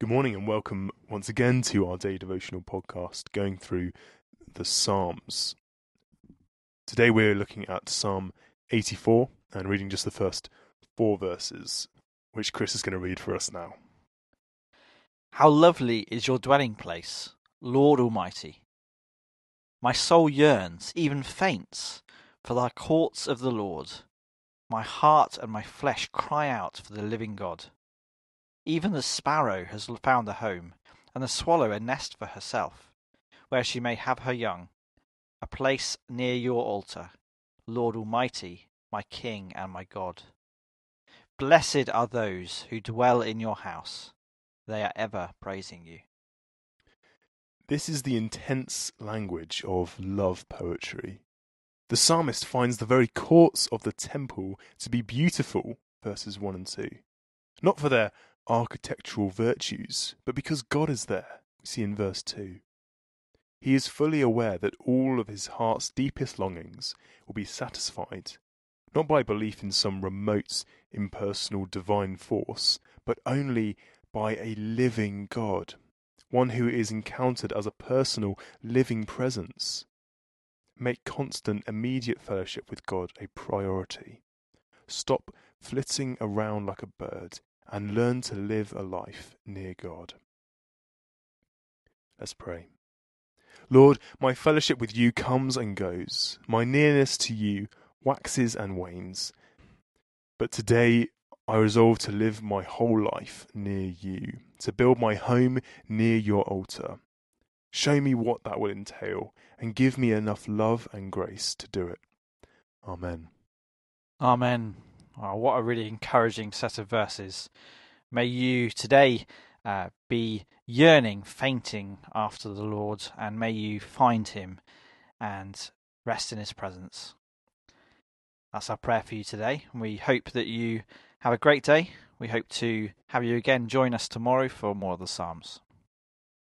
Good morning and welcome once again to our day devotional podcast going through the Psalms. Today we're looking at Psalm 84 and reading just the first four verses, which Chris is going to read for us now. How lovely is your dwelling place, Lord Almighty! My soul yearns, even faints, for thy courts of the Lord. My heart and my flesh cry out for the living God. Even the sparrow has found a home, and the swallow a nest for herself, where she may have her young, a place near your altar, Lord Almighty, my King and my God. Blessed are those who dwell in your house, they are ever praising you. This is the intense language of love poetry. The psalmist finds the very courts of the temple to be beautiful, verses 1 and 2, not for their architectural virtues, but because God is there, we see in verse 2. He is fully aware that all of his heart's deepest longings will be satisfied, not by belief in some remote, impersonal divine force, but only by a living God, one who is encountered as a personal, living presence. Make constant, immediate fellowship with God a priority. Stop flitting around like a bird and learn to live a life near God. Let's pray. Lord, my fellowship with you comes and goes. My nearness to you waxes and wanes. But today I resolve to live my whole life near you, to build my home near your altar. Show me what that will entail and give me enough love and grace to do it. Amen. Amen. Oh, what a really encouraging set of verses. May you today uh, be yearning, fainting after the Lord, and may you find him and rest in his presence. That's our prayer for you today. We hope that you have a great day. We hope to have you again join us tomorrow for more of the Psalms.